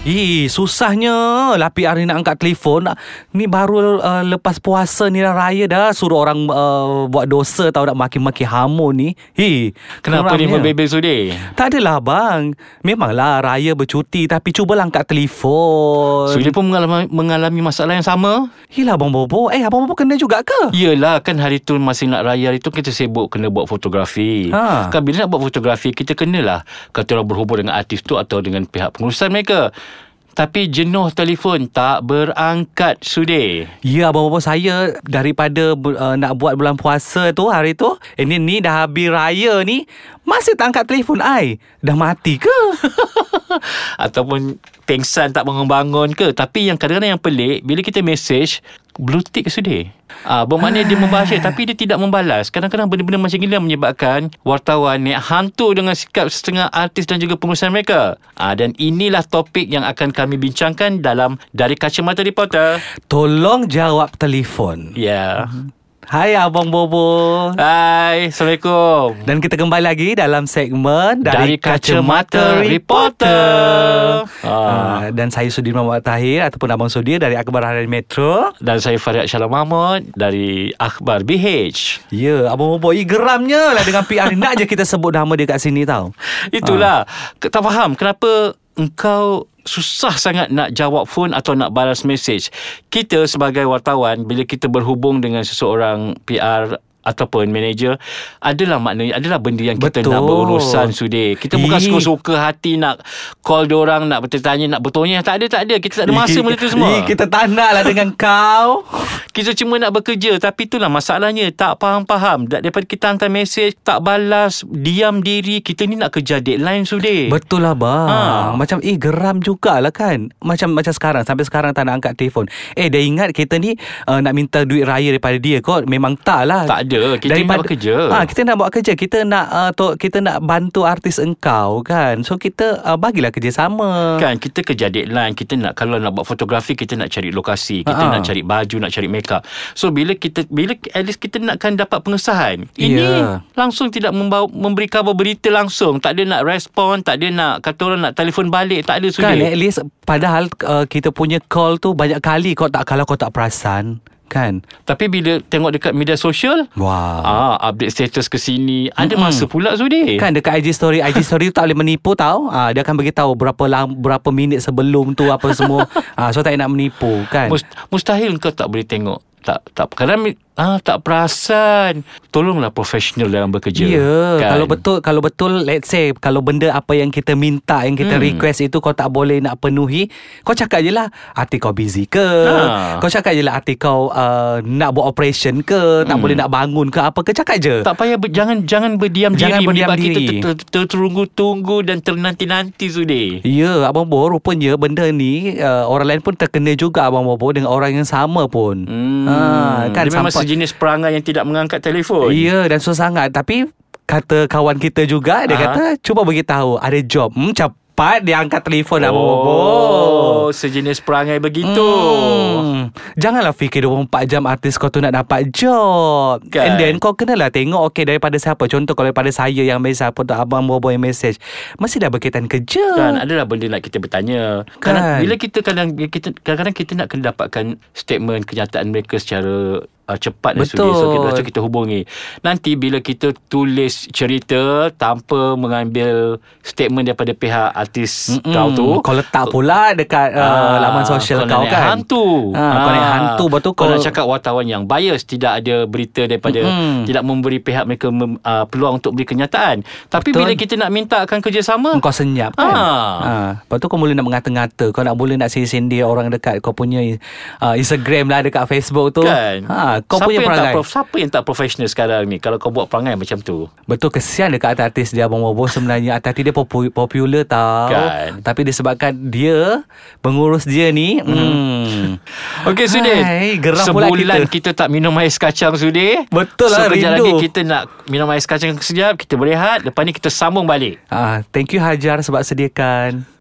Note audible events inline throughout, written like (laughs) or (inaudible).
Ih, susahnya lah PR ni nak angkat telefon. Ni baru uh, lepas puasa ni dah raya dah suruh orang uh, buat dosa tahu nak maki-maki hamun ni. Hi, Kenapa ni membebel sudir? Tak adalah bang. Memanglah raya bercuti tapi cubalah angkat telefon. Sudir pun mengalami, mengalami masalah yang sama. Hilah abang Bobo. Eh, abang Bobo kena juga ke? Yelah kan hari tu masih nak raya hari tu kita sibuk kena buat fotografi. Ha. Kan bila nak buat fotografi kita kenalah kata orang berhubung dengan artis tu atau dengan pihak pengurusan mereka. Tapi jenuh telefon tak berangkat sudir. Ya Bobo saya daripada uh, nak buat bulan puasa tu hari tu ini ni dah habis raya ni masih tak angkat telefon ai. Dah mati ke? (laughs) Ataupun pengsan tak bangun-bangun ke. Tapi yang kadang-kadang yang pelik bila kita message blue tick sudir. Ah, bermakna dia membaca tapi dia tidak membalas. Kadang-kadang benda-benda macam yang menyebabkan wartawan ni hantu dengan sikap setengah artis dan juga pengurusan mereka. Ah, dan inilah topik yang akan kami bincangkan dalam Dari Kacamata Reporter. Tolong jawab telefon. Ya. Hai abang Bobo. Hai, Assalamualaikum. Dan kita kembali lagi dalam segmen Dari Kacamata Reporter. Uh, Ah. Dan saya Sudir Muhammad Tahir ataupun Abang Sudir dari Akhbar Harian Metro. Dan saya Farid Syalam Mahmud dari Akhbar BH. Ya, Abang Bobo i geramnya lah dengan PR ni. Nak je kita sebut nama dia kat sini tau. Itulah. Ha. Tak faham kenapa engkau susah sangat nak jawab phone atau nak balas mesej. Kita sebagai wartawan bila kita berhubung dengan seseorang PR ataupun manager adalah maknanya adalah benda yang kita Betul. nak berurusan sudir. Kita bukan Ih. suka-suka hati nak call dia orang nak bertanya nak bertanya tak ada tak ada kita tak ada masa benda tu semua. Ih, kita tak nak lah dengan kau. (laughs) Kita cuma nak bekerja Tapi itulah masalahnya Tak faham-faham Da- Daripada kita hantar mesej Tak balas Diam diri Kita ni nak kejar deadline sudah Betul lah bang. Ha. Macam eh geram jugalah kan Macam macam sekarang Sampai sekarang tak nak angkat telefon Eh dia ingat kita ni uh, Nak minta duit raya daripada dia kot Memang tak lah Tak ada Kita nak bekerja ha, Kita nak buat kerja. Kita nak uh, to, Kita nak bantu artis engkau kan? So kita uh, bagilah kerjasama. Kan kita kejar deadline. Kita nak Kalau nak buat fotografi Kita nak cari lokasi. Kita Ha-ha. nak cari baju Nak cari make up So bila kita Bila at least kita nakkan dapat pengesahan. Ini Ya. Langsung tidak membawa, Memberi khabar berita langsung. Tak ada nak respon Tak ada nak Kata orang nak telefon balik. Tak ada sudah. Kan at least Padahal uh, kita punya call tu Banyak kali. Kau tak Kalau kau tak perasan Kan Tapi bila tengok dekat media sosial Wah Ah, update status ke sini. Ada masa pula Zudi. Kan dekat IG story IG story tu tak boleh menipu tau ah, Dia akan beritahu Berapa lam, berapa minit sebelum tu Apa semua (laughs) ah, So tak nak menipu kan Must, mustahil kau tak boleh tengok. Tak tak kadang ah tak perasan. Tolonglah profesional dalam bekerja. Ya, kan? kalau betul kalau betul let's say kalau benda apa yang kita minta yang kita hmm. request itu kau tak boleh nak penuhi, kau cakap je lah hati kau busy ke. Ha. Kau cakap je lah hati kau uh, nak buat operation ke, tak Hmm. boleh nak bangun ke apa ke cakap je. tak payah ber, jangan jangan berdiam Jangan diri berdiam diri. kita ter, ter, tertunggu-tunggu dan ternanti-nanti Zudi. Ya, Abang Bo rupanya benda ni uh, orang lain pun terkena juga Abang Bo dengan orang yang sama pun. Hmm. Ha, kan Dia sampai sejenis perangai yang tidak mengangkat telefon. Ya dan susah sangat Tapi Kata kawan kita juga Dia Aha. kata Cuba beritahu Ada job Hmm cepat Dia angkat telefon nak Oh, bobo sejenis perangai begitu. Hmm. Janganlah fikir 24 jam artis kau tu nak dapat job Kan? And then kau kenalah tengok Okay daripada siapa Contoh kalau daripada saya yang mesej Apa tu abang bobo yang mesej Mesti dah berkaitan kerja Kan adalah benda nak kita bertanya. Kadang Kan. bila kita kadang kita kadang-kadang kita nak kena dapatkan statement kenyataan mereka secara uh, cepat dan Betul. sudi. So kita so kita hubungi. Nanti bila kita tulis cerita tanpa mengambil statement daripada pihak artis Mm-mm. kau tu Kau letak pula Dekat uh, Ah, laman sosial kau kau kan hantu Ah, kau naik hantu, betul kau, kau- nak cakap wartawan yang bias Tidak ada berita daripada Mm-mm. Tidak memberi pihak mereka mem, uh, Peluang untuk beri kenyataan Tapi Betul. bila kita nak minta akan kerjasama Kau senyap kan Ah. ha. Lepas tu kau mula nak mengata-ngata Kau nak mula nak sindir orang dekat Kau punya uh, Instagram lah Dekat Facebook tu Kan ha, Kau siapa punya yang tak perangai prof, Siapa yang tak profesional sekarang ni Kalau kau buat perangai macam tu Betul kesian dekat artis dia Abang Bobo Sebenarnya artis dia popu- popular tau Kan. Tapi disebabkan dia Pengurus dia ni hmm. Okey Sudin Hai, geram pula Sebulan kita. kita. tak minum ais kacang Sudin Betul lah, so, rindu. lagi kita nak minum ais kacang sekejap Kita berehat Lepas ni kita sambung balik ah, Thank you Hajar sebab sediakan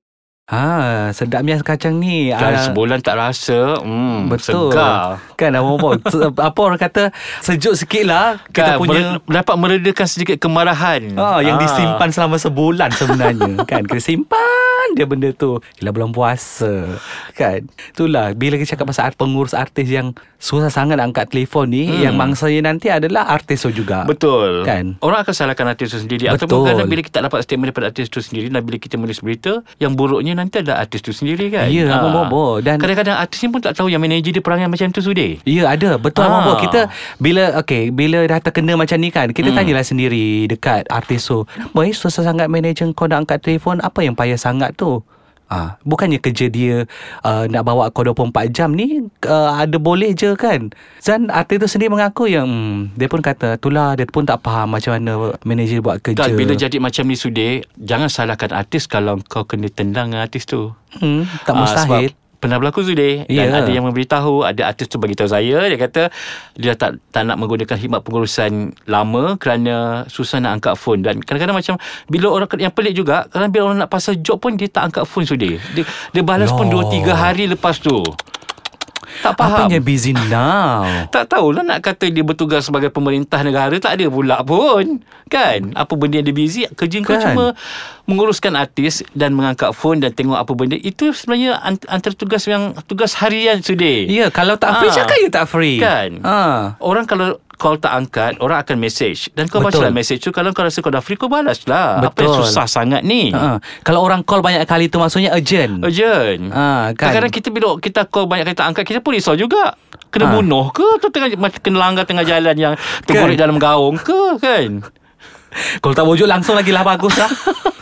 Ha, sedapnya kacang ni. Dan Ah, sebulan tak rasa hmm, Betul. Segar. Kan (laughs) Se- Apa orang kata Sejuk sikit lah Kita kan, punya. mere- Dapat meredakan sedikit kemarahan. Ah, yang Ah. disimpan selama sebulan sebenarnya. Kan kita simpan dia benda tu Gila bulan puasa kan itulah bila kita cakap pasal pengurus artis yang susah sangat angkat telefon ni Hmm. yang mangsanya nanti adalah artis tu juga Betul Kan? Orang akan salahkan artis itu sendiri Betul. Ataupun kadang bila kita tak dapat statement daripada artis itu sendiri Dan bila kita menulis berita Yang buruknya nanti adalah artis itu sendiri kan Ya, Ah. Abang Bobo. Dan- Kadang-kadang artis ni pun tak tahu Yang manager dia perangai macam tu sudi Ya ada Betul Ah. Abang Bob Kita Bila okay, Bila dah terkena macam ni kan Kita Hmm. tanyalah sendiri Dekat artis tu Kenapa eh susah sangat manager kau nak angkat telefon Apa yang payah sangat tu Ah, bukannya kerja dia uh, nak bawa kau 24 jam ni uh, ada boleh je kan. Zan artis tu sendiri mengaku yang hmm, dia pun kata itulah dia pun tak faham macam mana manager buat kerja. Tak, bila jadi macam ni sudi Jangan salahkan artis Kalau kau kena tendang dengan artis tu hmm, tak Ah, mustahil. sebab Pernah berlaku Zudi Dan Ya. ada yang memberitahu Ada artis tu bagi tahu saya Dia kata Dia tak, tak nak menggunakan khidmat pengurusan lama Kerana susah nak angkat phone Dan kadang-kadang macam Bila orang Yang pelik juga Kadang bila orang nak pasal job pun Dia tak angkat phone Zudi Dia, dia balas pun Loh. 2-3 hari lepas tu Tak faham Apanya busy now? (laughs) tak tahulah nak kata dia bertugas sebagai pemerintah negara tak ada pula pun. Kan? Apa benda yang dia busy, kerja kau Kan? cuma menguruskan artis dan mengangkat phone dan tengok apa benda. Itu sebenarnya ant- antara tugas yang tugas harian sudah. Ya, kalau tak free Ah. cakap you tak free. Kan? Ah. Orang kalau call tak angkat, orang akan message. Dan kau Betul. baca lah message tu. Kalau kau rasa kau dah free, kau balas lah. Apa yang Betul. susah sangat ni? Ha. Kalau orang call banyak kali tu maksudnya urgent. Urgent. Ah, kan? Kadang-kadang kita bila kita call banyak kali tak angkat, kita pun risau juga. Kena Ah. bunuh ke atau tengah kena langgar tengah jalan yang tergolek Kan? dalam gaung ke kan? Kalau tak wujud langsung lagi lah bagus lah.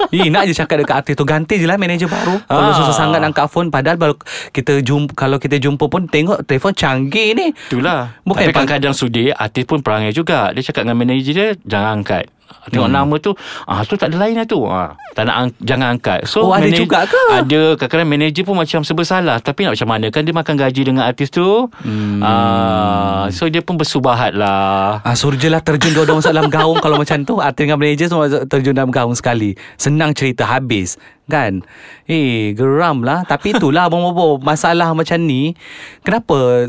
Eh, nak je cakap dekat artis tu ganti je lah manager baru. Kalau Ah. susah sangat angkat phone padahal baru kita jumpa kalau kita jumpa pun tengok telefon canggih ni. Itulah. Bukan Tapi kadang-kadang sudi artis pun perangai juga. Dia cakap dengan manager dia jangan angkat. Tengok hmm. nama tu Ah tu tak ada lain lah tu. Ah, Tak nak ang- Jangan angkat. So Oh, ada manaj- juga ke? Ada Kadang-kadang manager pun macam Serba Tapi nak macam mana? Kan dia makan gaji dengan artis tu. Hmm. ah, So dia pun bersubahat lah. Ah, suruh je lah terjun dua-dua masuk dalam gaung Kalau macam tu. Artis dengan manager semua terjun dalam gaung sekali. Senang cerita habis Kan? Eh geram lah. Tapi itulah (laughs) Bobo Masalah macam ni Kenapa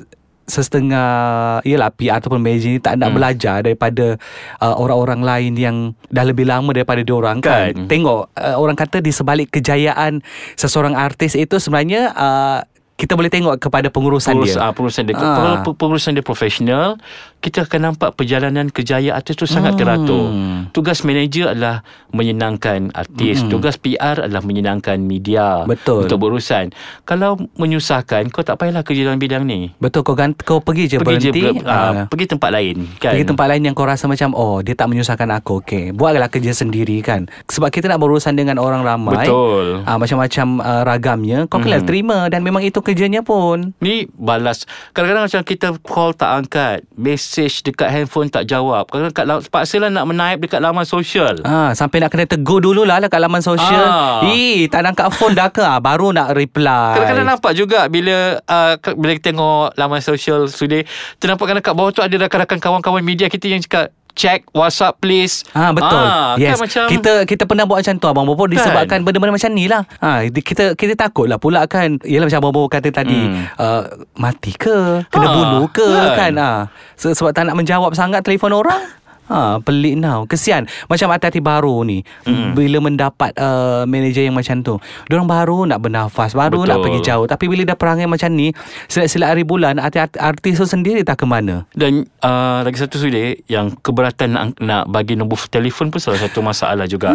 Sesetengah Yelah PR ataupun manager ni Tak nak hmm. belajar Daripada uh, Orang-orang lain yang Dah lebih lama daripada diorang kan, Kan. Tengok uh, Orang kata di sebalik kejayaan Seseorang artis itu sebenarnya uh, kita boleh tengok kepada pengurusan Pengurus, dia. ah, pengurusan dia. Ah. Kalau pe- pengurusan dia profesional, kita akan nampak perjalanan kejayaan artis tu sangat Hmm. teratur. Tugas manager adalah menyenangkan artis. Tugas PR adalah menyenangkan media. Hmm. Betul. Untuk berurusan. Kalau menyusahkan, kau tak payahlah kerja dalam bidang ni. Betul kau ganti, kau pergi je Pergi je berhenti. ber- ah, ah, pergi tempat lain kan. Pergi tempat lain yang kau rasa macam Oh dia tak menyusahkan aku Okay Buatlah kerja sendiri kan Sebab kita nak berurusan dengan orang ramai Betul. ah, Macam-macam uh, ragamnya Kau kena terima Dan memang itu kerjanya pun Ni balas Kadang-kadang macam kita call tak angkat Message dekat handphone tak jawab Kadang-kadang kat, la- paksalah nak menaip dekat laman sosial Ah, sampai nak kena tegur dululah lah kat laman sosial. Ah. Eh, tak nak angkat phone dah ke? Ah, baru nak reply. Kadang-kadang nampak juga bila uh, bila kita tengok laman sosial sudah ternampak kadang kat bawah tu ada rakan-rakan kawan-kawan media kita yang cakap check WhatsApp please. Ah betul. Ah, yes. Kan macam kita kita pernah buat macam tu abang Bobo disebabkan Kan? benda-benda macam ni lah. Ha kita kita takut lah pula kan. Yalah macam abang Bobo kata tadi Hmm. uh, mati ke, kena Ah, bunuh ke kan. kan? Ha Se- sebab tak nak menjawab sangat telefon orang. (laughs) Ha, pelik now. Kesian. Macam hati-hati baru ni. Hmm. Bila mendapat uh, manager yang macam tu. Diorang baru nak bernafas. Baru Betul. nak pergi jauh. Tapi bila dah perangai macam ni. Silat-silat hari bulan. Artis, artis tu sendiri tak ke mana. Dan uh, lagi satu sudah yang keberatan nak, nak bagi nombor telefon pun salah satu masalah juga.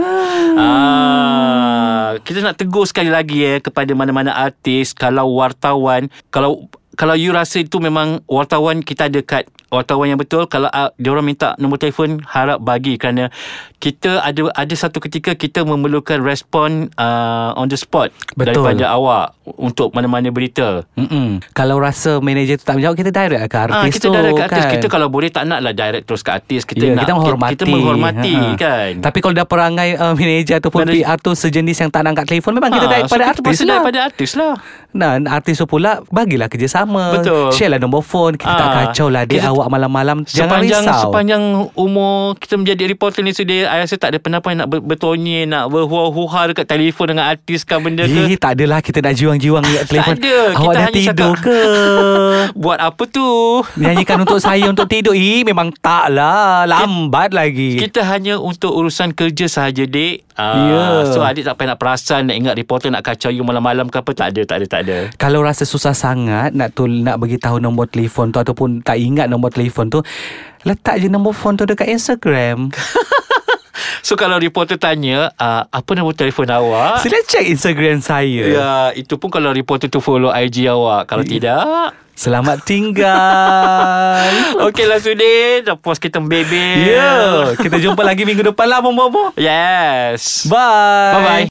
Ah, kita nak tegur sekali lagi eh kepada mana-mana artis kalau wartawan kalau kalau you rasa itu memang wartawan kita ada kad wartawan yang betul kalau uh, dia orang minta nombor telefon harap bagi kerana kita ada ada satu ketika kita memerlukan respon uh, on the spot Betul. daripada awak untuk mana-mana berita. Mm-mm. Kalau rasa manager tu tak menjawab Kita direct lah ke artis Ah, kita tu direct ke artis kan? Kita kalau boleh tak nak lah direct terus ke artis Kita Ya, nak kita menghormati Kita menghormati Ha-ha. kan Tapi kalau dah perangai uh, Manager ataupun Manager- PR tu Sejenis yang tak nak angkat telefon Memang kita Ah, direct so pada kita artis lah daripada artis lah Dan artis tu pula Bagilah kerjasama Betul. Share lah nombor phone Kita tak Ah, kacau lah Dia kita- awak buat malam-malam Jangan Sepanjang risau sepanjang umur kita menjadi reporter ni sudah I rasa tak ada pernah nak ber- bertonyi nak berhuha-huha dekat telefon dengan artis kan benda ke. Eh, tak adalah kita nak jiwang-jiwang dekat (laughs) telefon. Awak dah tidur cakap- ke? (laughs) Buat apa tu? (laughs) Nyanyikan untuk saya untuk tidur. Ih, memang tak lah. Lambat lagi. Kita hanya untuk urusan kerja sahaja, Dik. Ah, Ya. So, adik tak payah nak perasan nak ingat reporter nak kacau you malam-malam ke apa. Tak ada, tak ada, tak ada. Kalau rasa susah sangat nak tu nak bagi tahu nombor telefon tu ataupun tak ingat nombor telefon tu, letak je nombor phone tu dekat Instagram. (laughs) So, kalau reporter tanya, ah, apa nombor telefon awak? Sila check Instagram saya. Ya, itu pun kalau reporter tu follow IG awak. Kalau tidak... Selamat tinggal. (laughs) Okeylah Sudin Dah puas kita membebel Ya, kita jumpa lagi minggu depan lah, Bobo. Yes Bye. Bye-bye